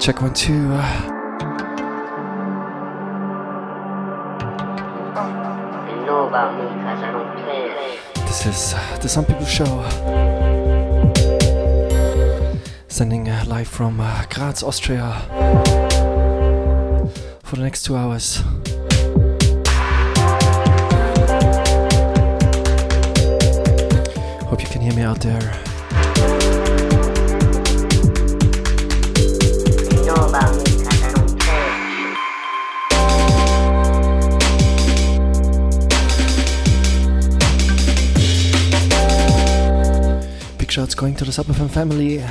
Check, one, two. know about me cause I don't play. This is uh, the Sun People Show. Sending uh, live from uh, Graz, Austria for the next two hours. Hope you can hear me out there. Shouts going to the SubFM family.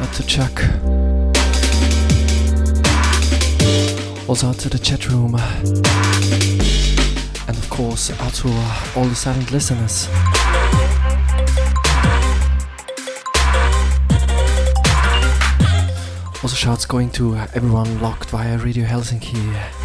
Out to Chuck. Also out to the chat room. And of course out to all the silent listeners. Also shouts going to everyone locked via Radio Helsinki.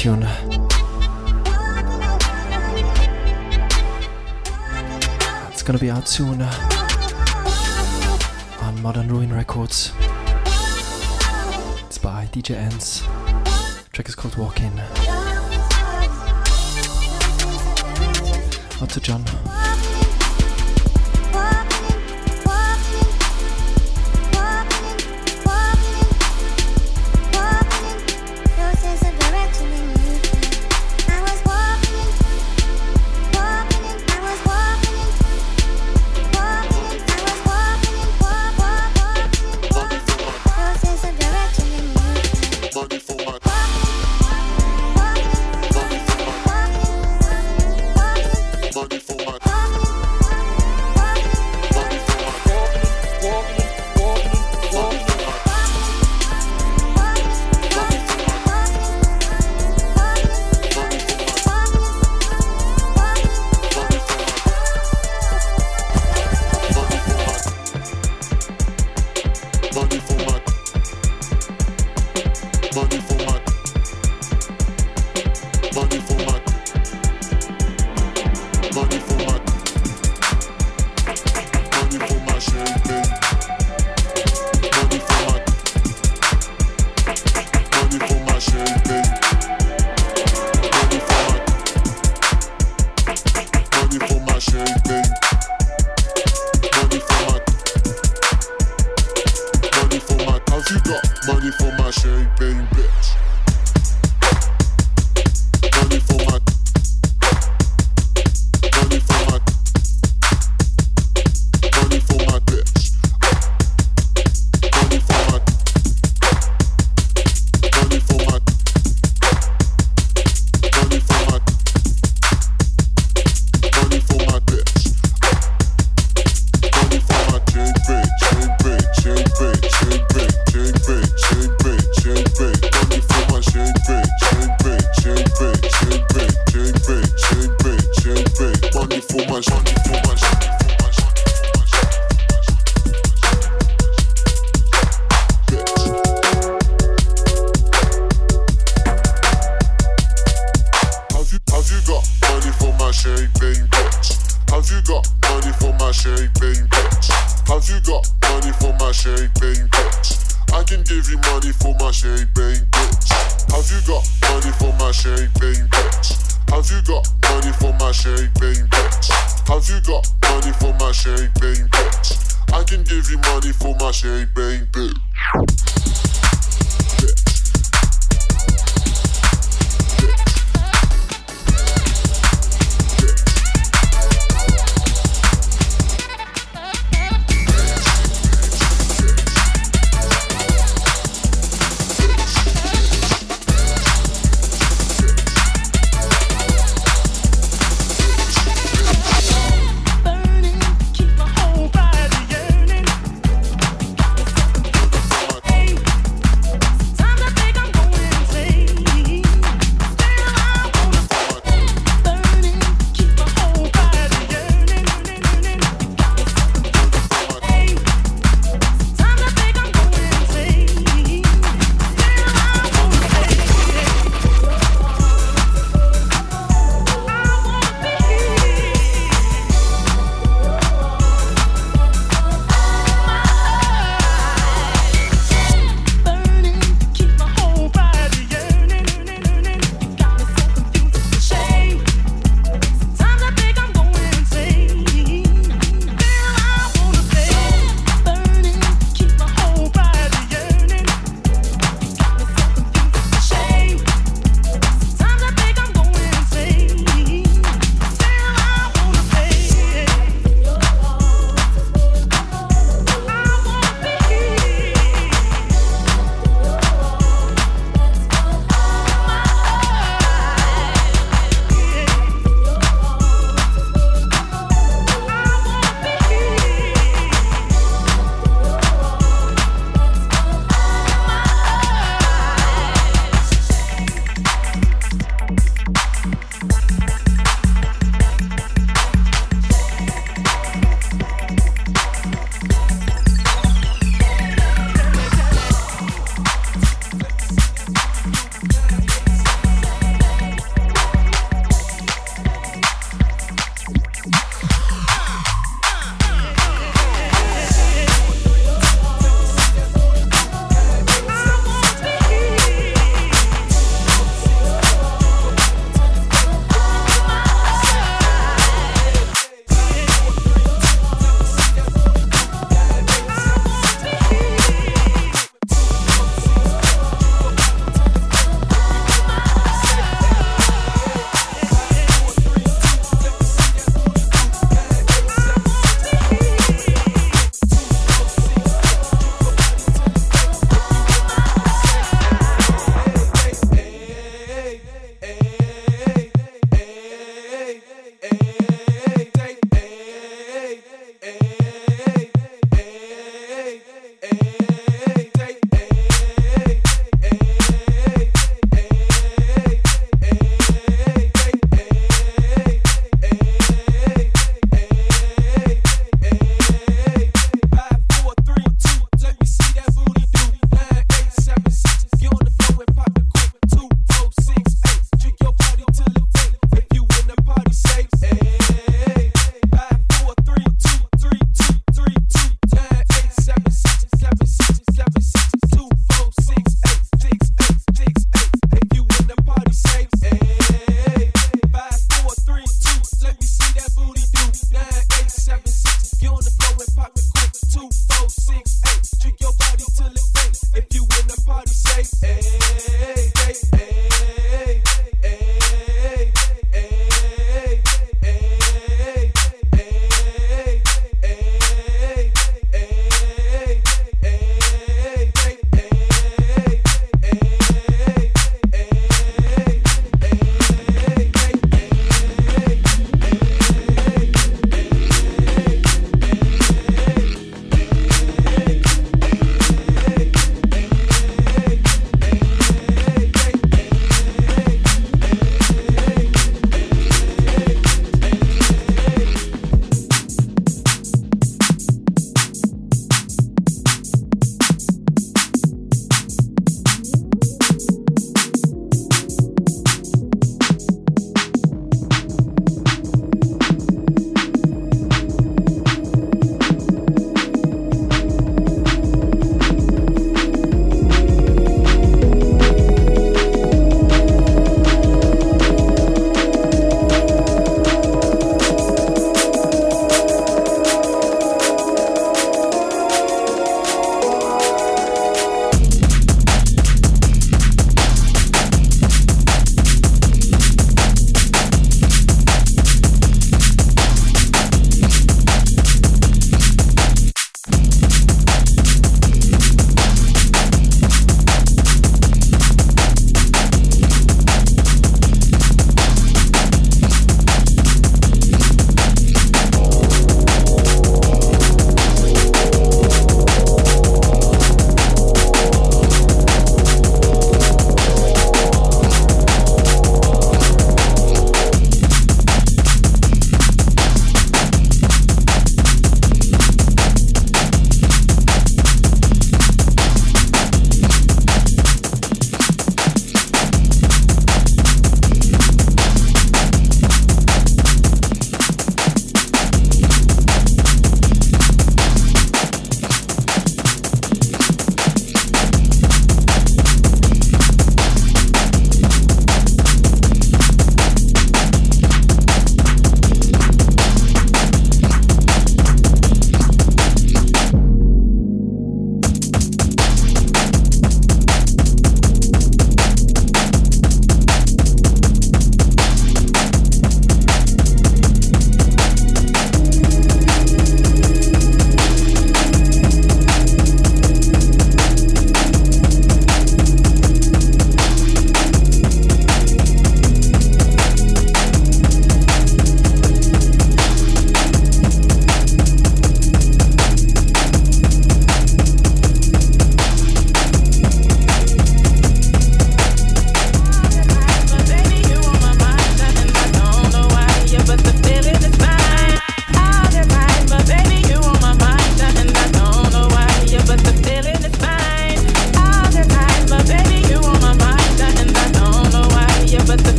Tune. It's gonna be out soon on Modern Ruin Records. It's by DJ Ends. track is called Walk In. Out to John.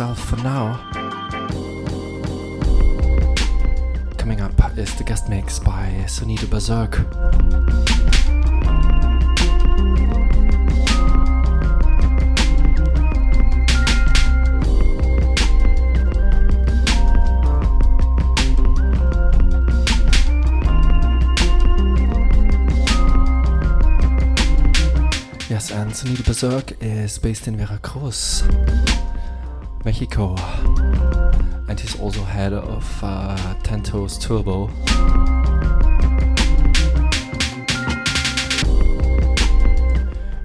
For now. Coming up is the guest mix by Sonido Berzerk. Yes, and Sonido Berzerk is based in Veracruz, Mexico. And he's also head of uh, Tentos Turbo.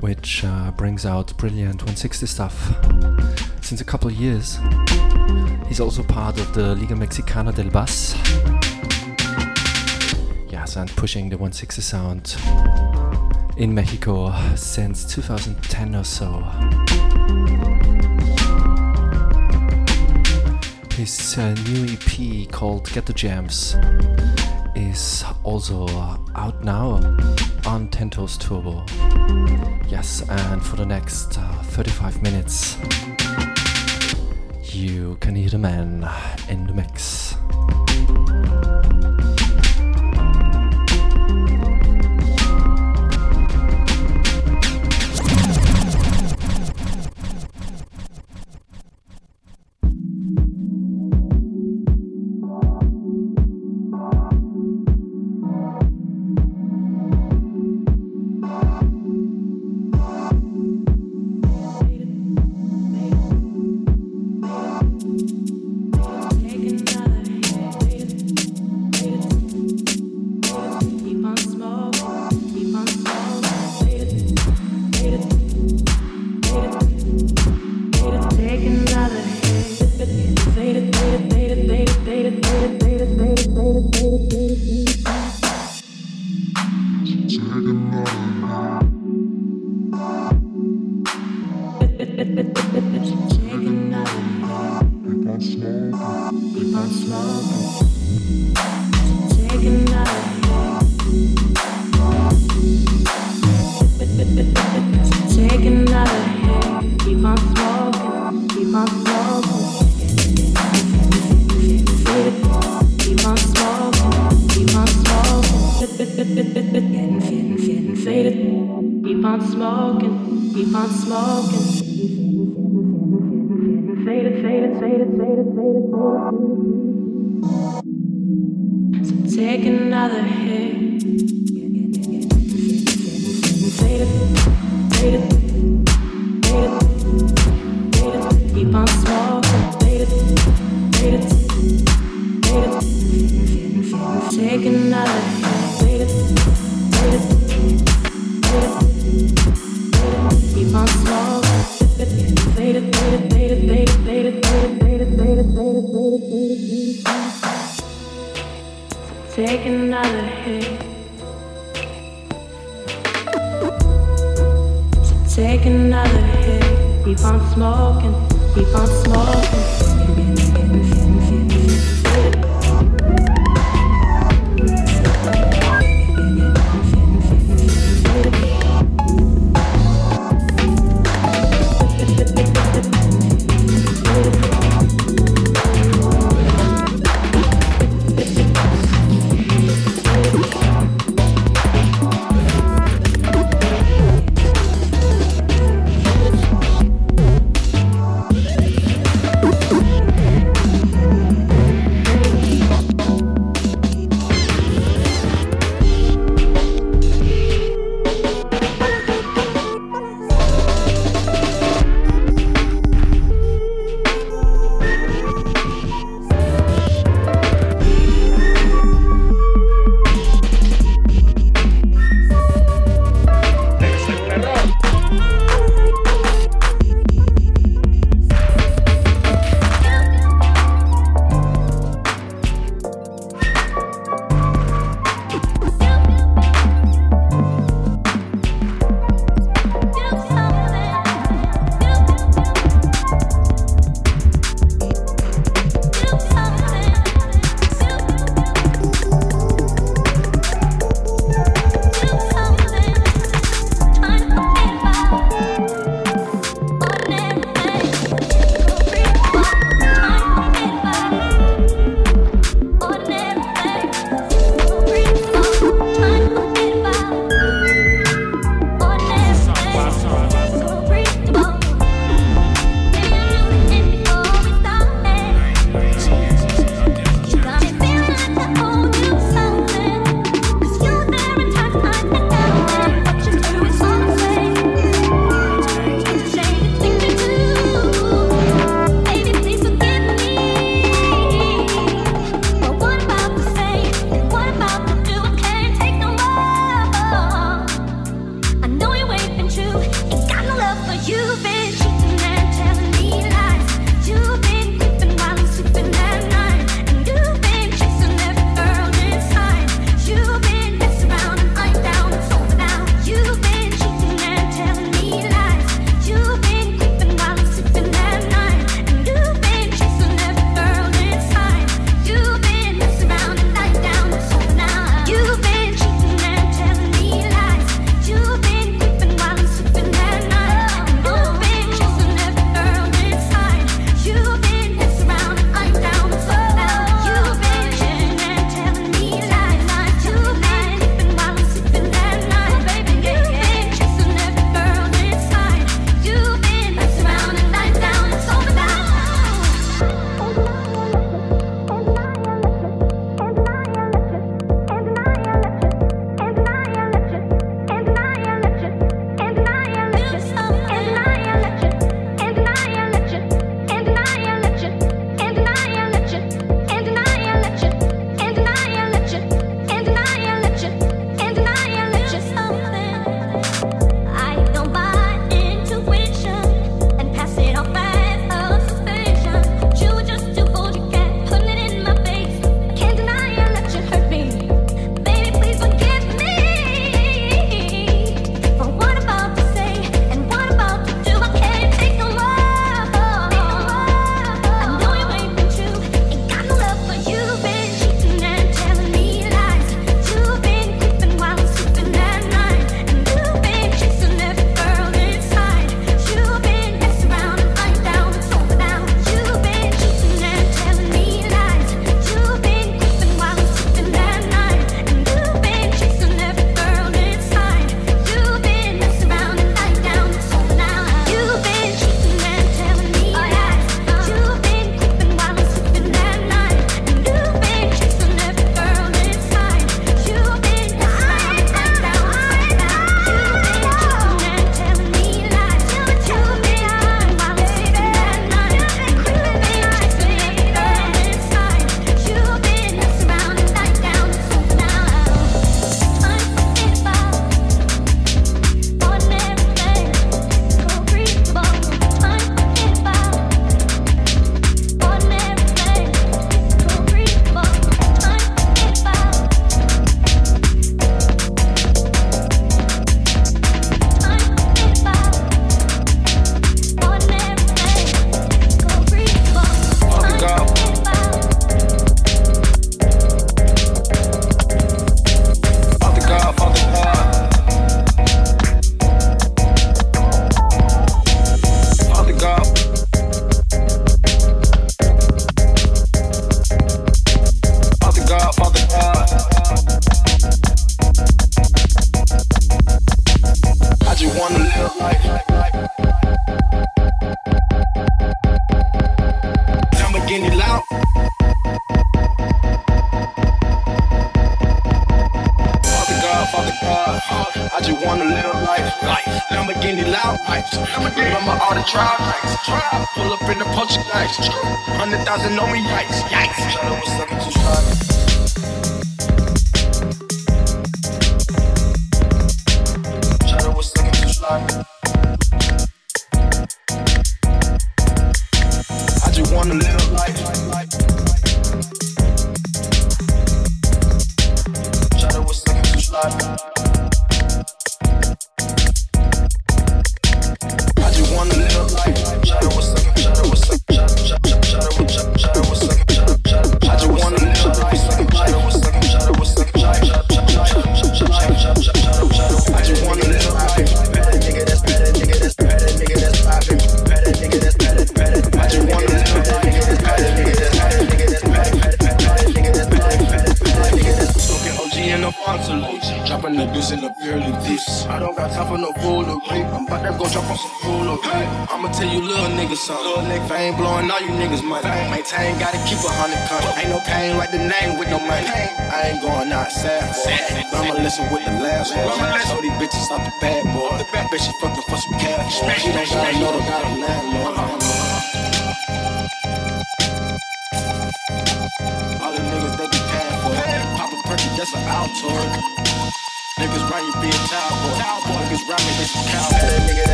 Which uh, brings out brilliant 160 stuff. Since a couple years, he's also part of the Liga Mexicana del Bass. Yes, and pushing the 160 sound in Mexico since 2010 or so. His uh, new EP called Ghetto Jams is also out now on Tentos Turbo. Yes, and for the next uh, 35 minutes, you can hear the man in the mix.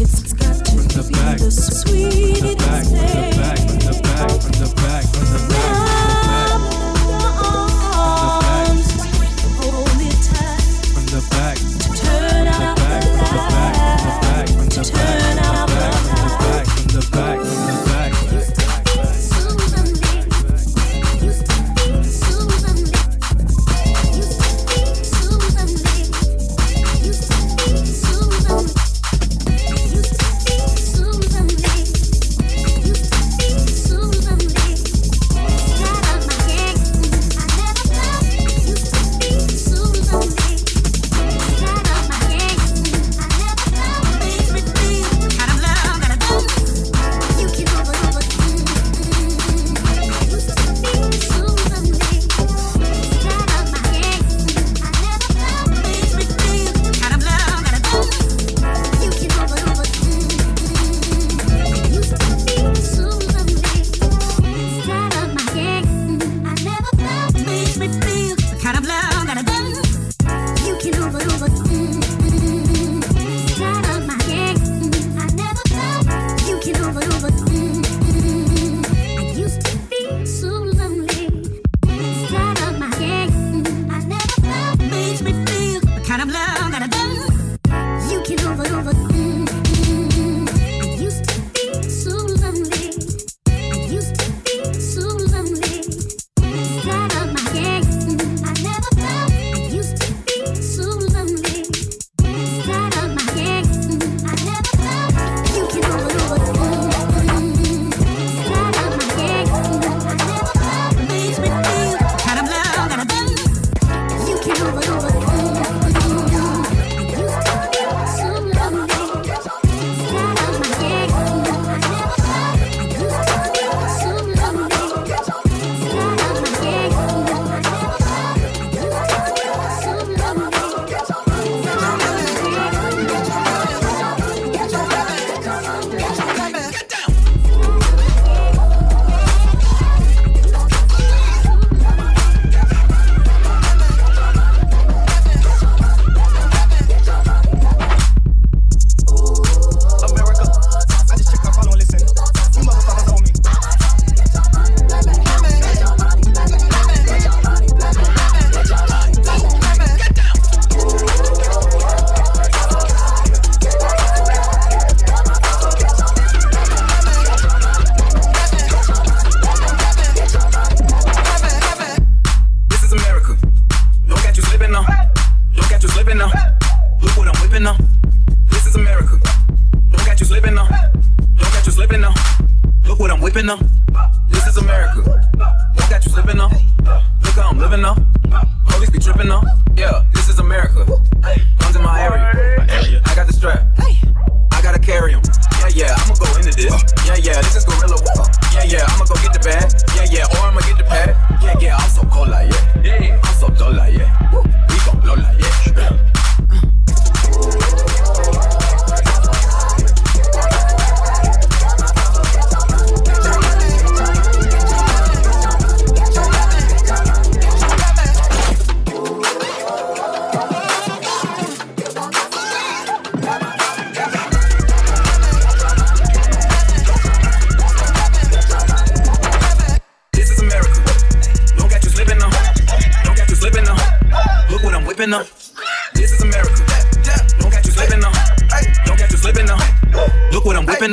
the back, the sweetest the the back, the back, the back.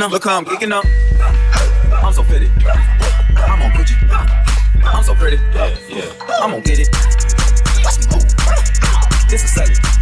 Look how I'm geeking up. I'm so fitted. I'm on Gucci. I'm so pretty. Yeah, yeah. I'm gonna get it. This is selling.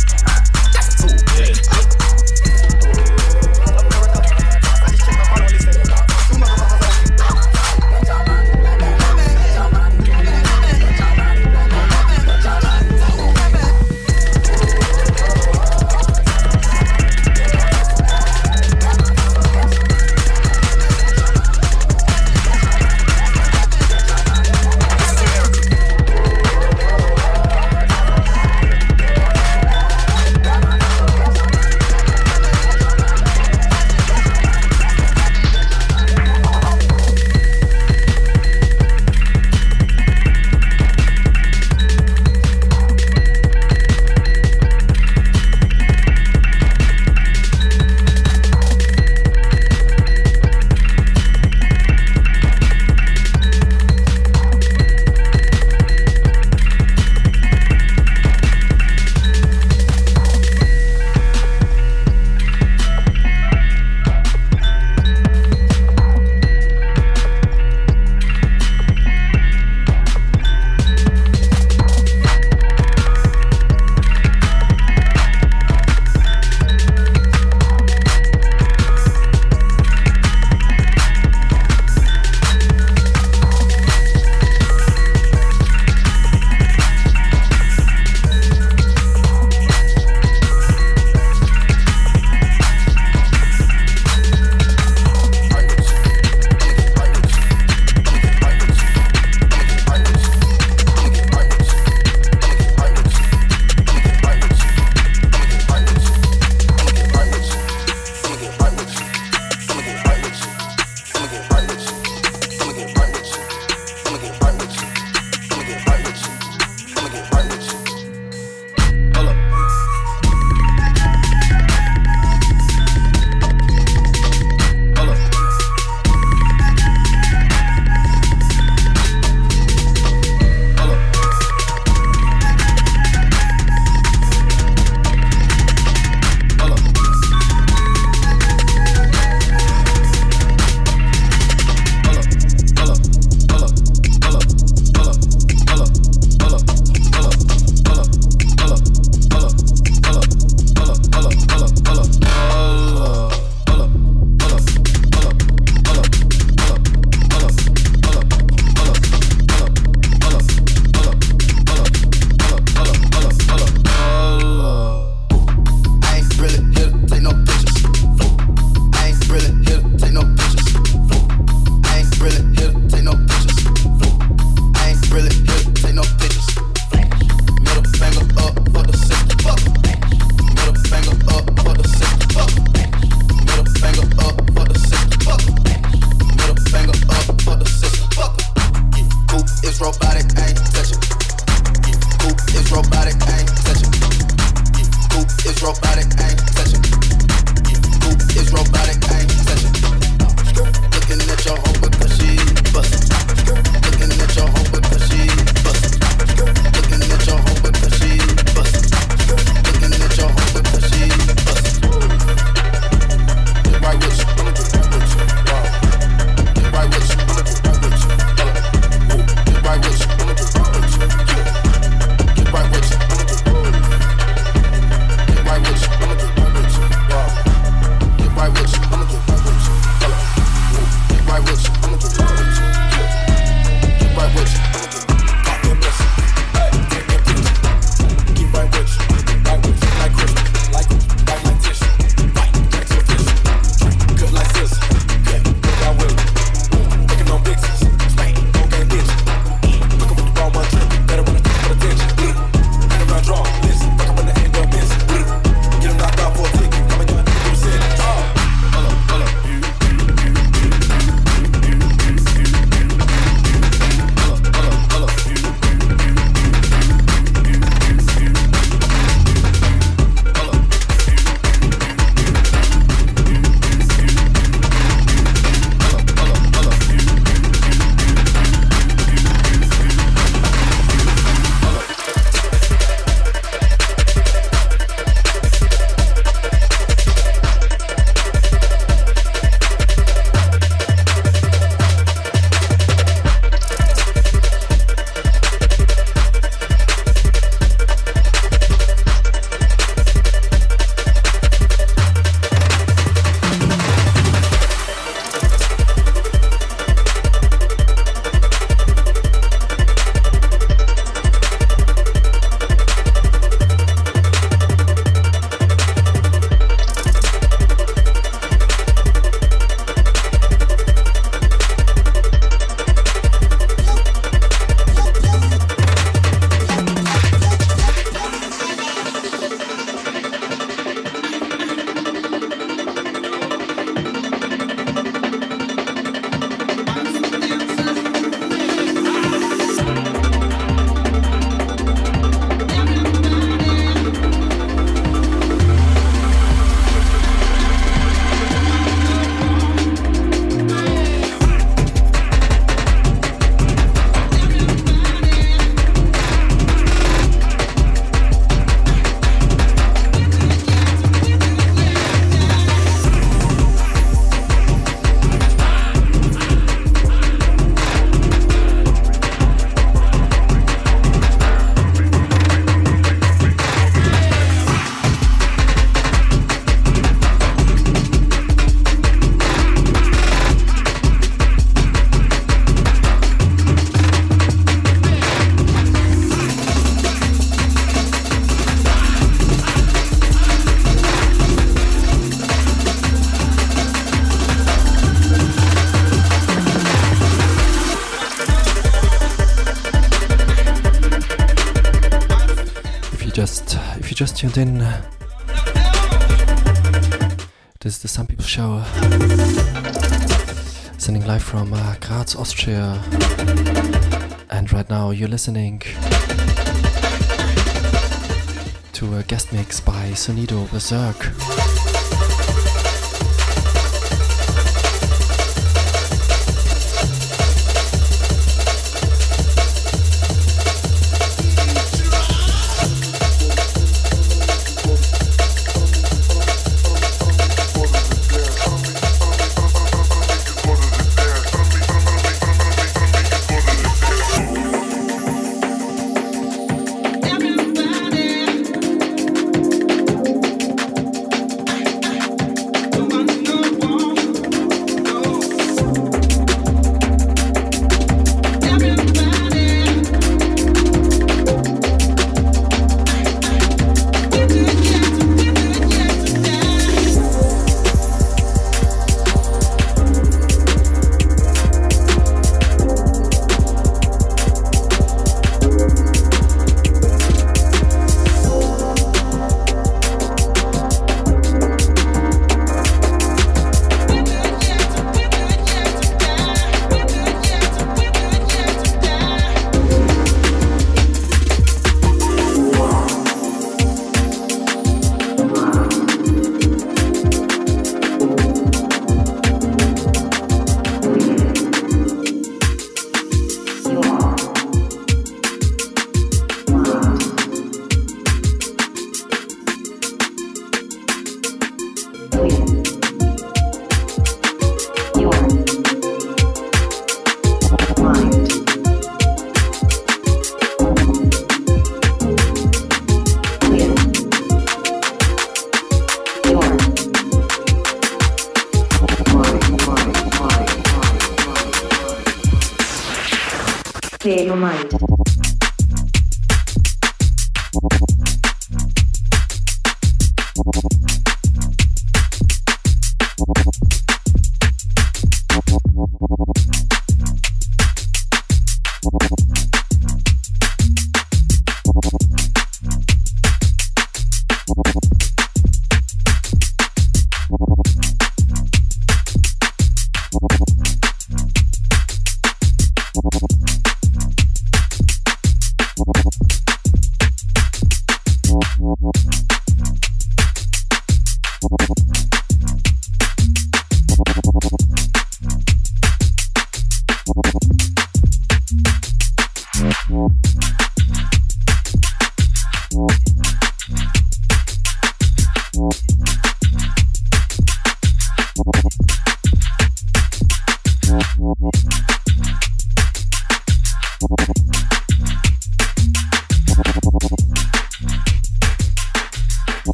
robotic, ain't touching. Poop is robotic, ain't touching. Poop is robotic, ain't right now you're listening to a guest mix by Sonido Berzerk.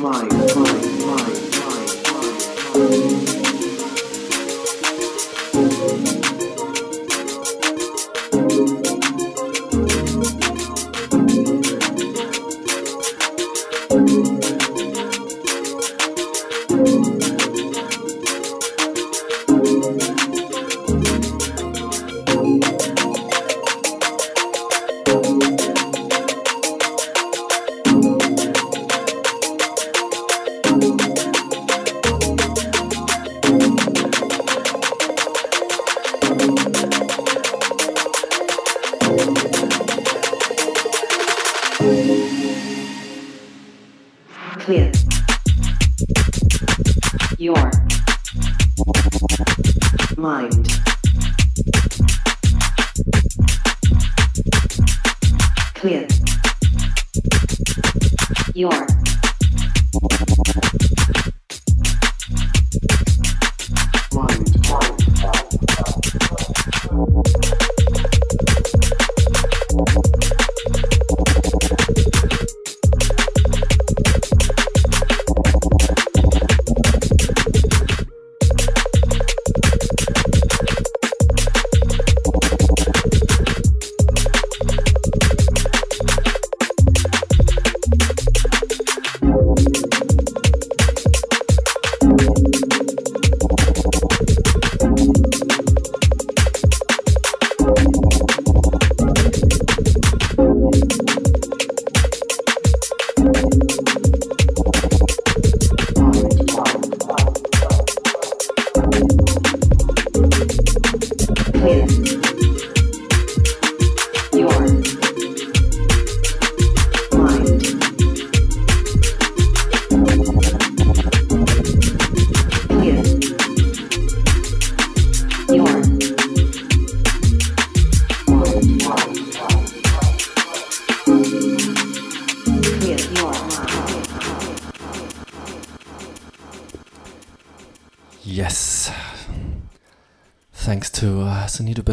mind.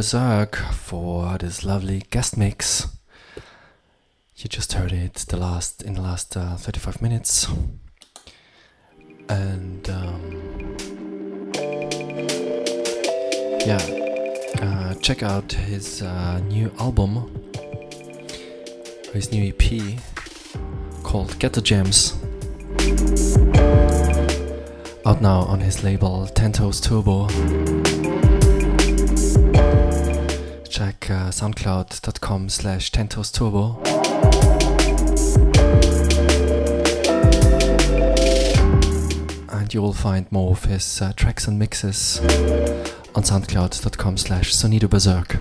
Berzerk for this lovely guest mix. You just heard it the last in the last uh, 35 minutes. And um, yeah, uh, check out his uh, new album, his new EP called Ghetto Gems out now on his label Tentos Turbo. Uh, soundcloud.com slash Tentos Turbo. And you will find more of his uh, tracks and mixes on soundcloud.com slash Sonido Berzerk.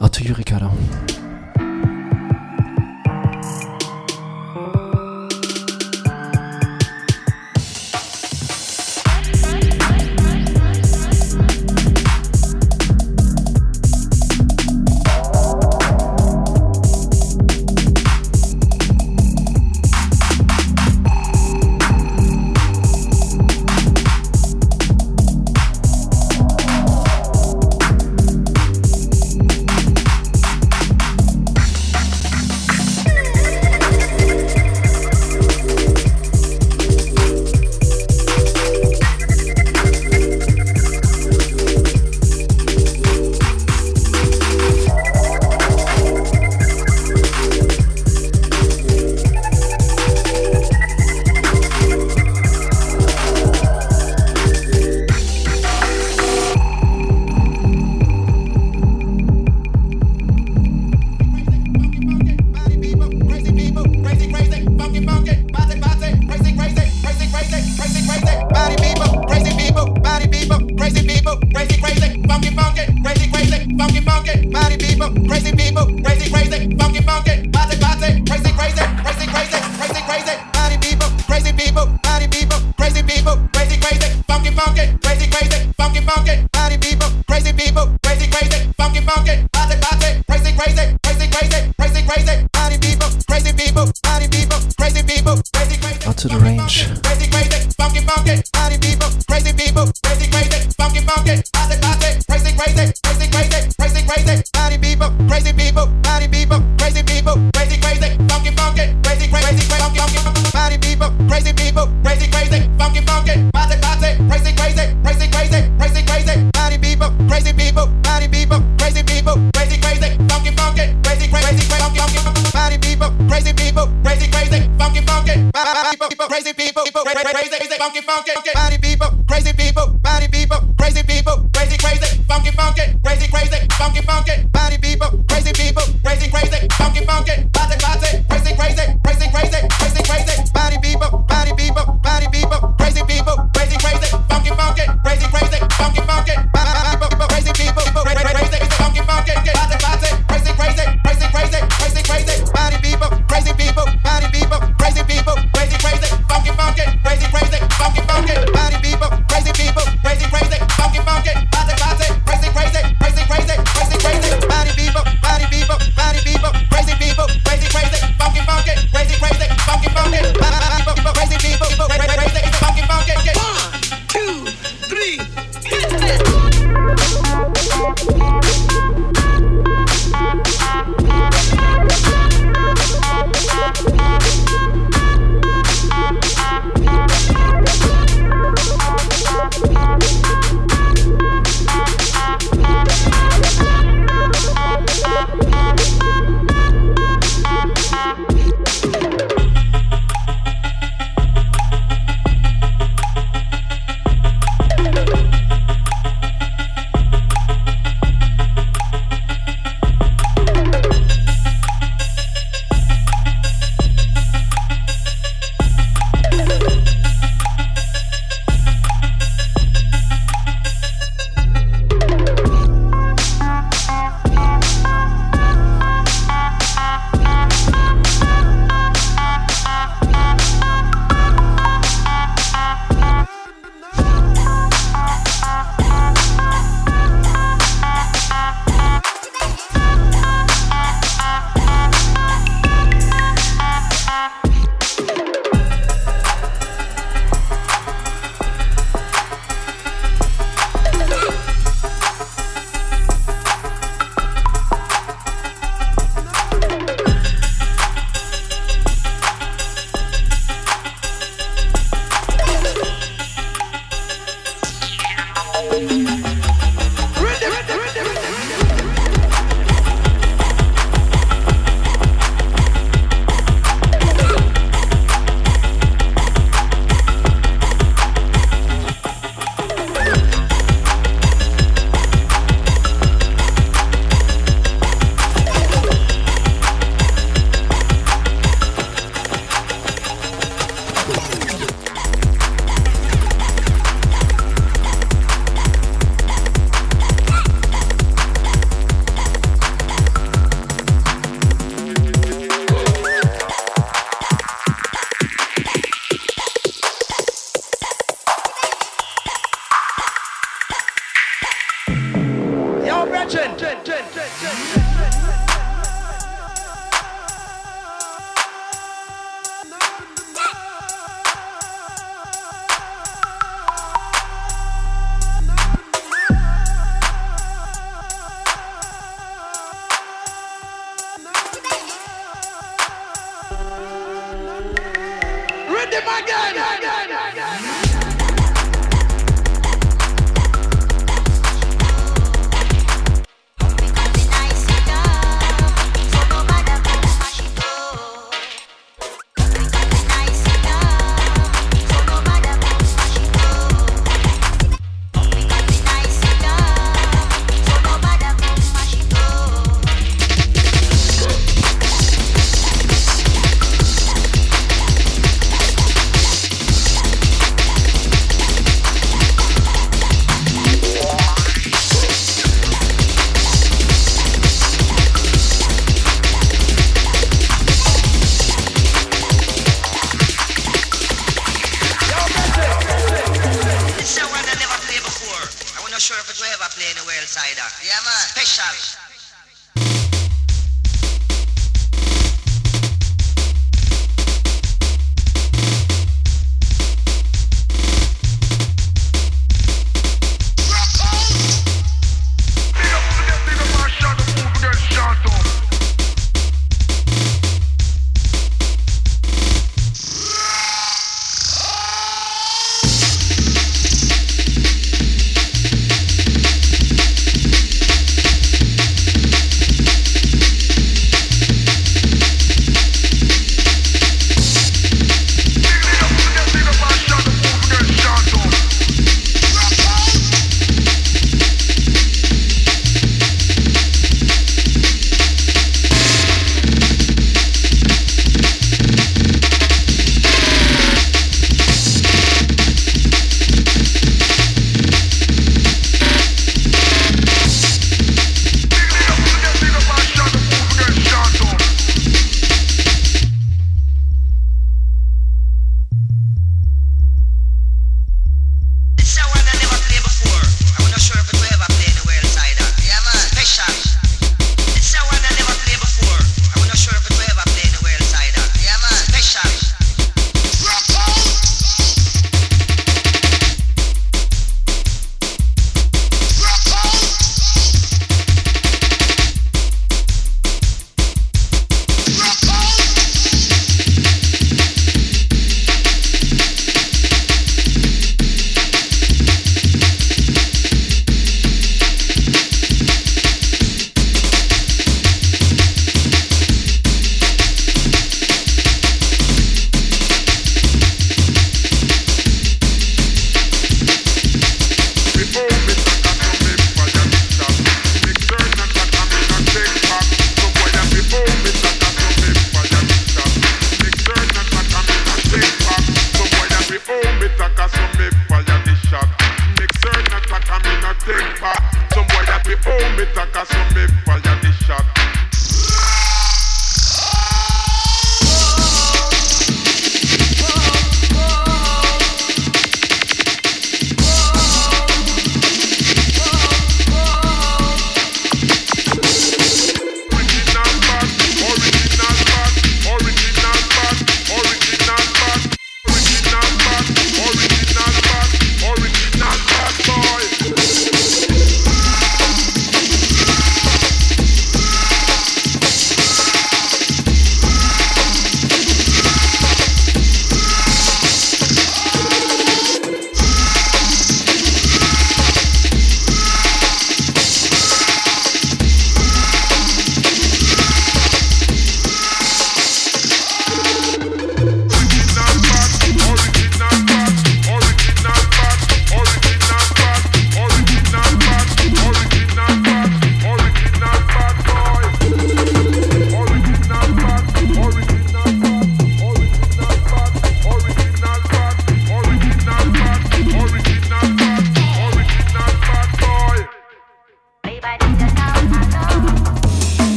Out to you, Ricardo.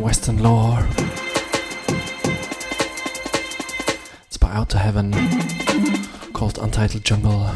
Western lore. It's by Outer Heaven called Untitled. Jungle.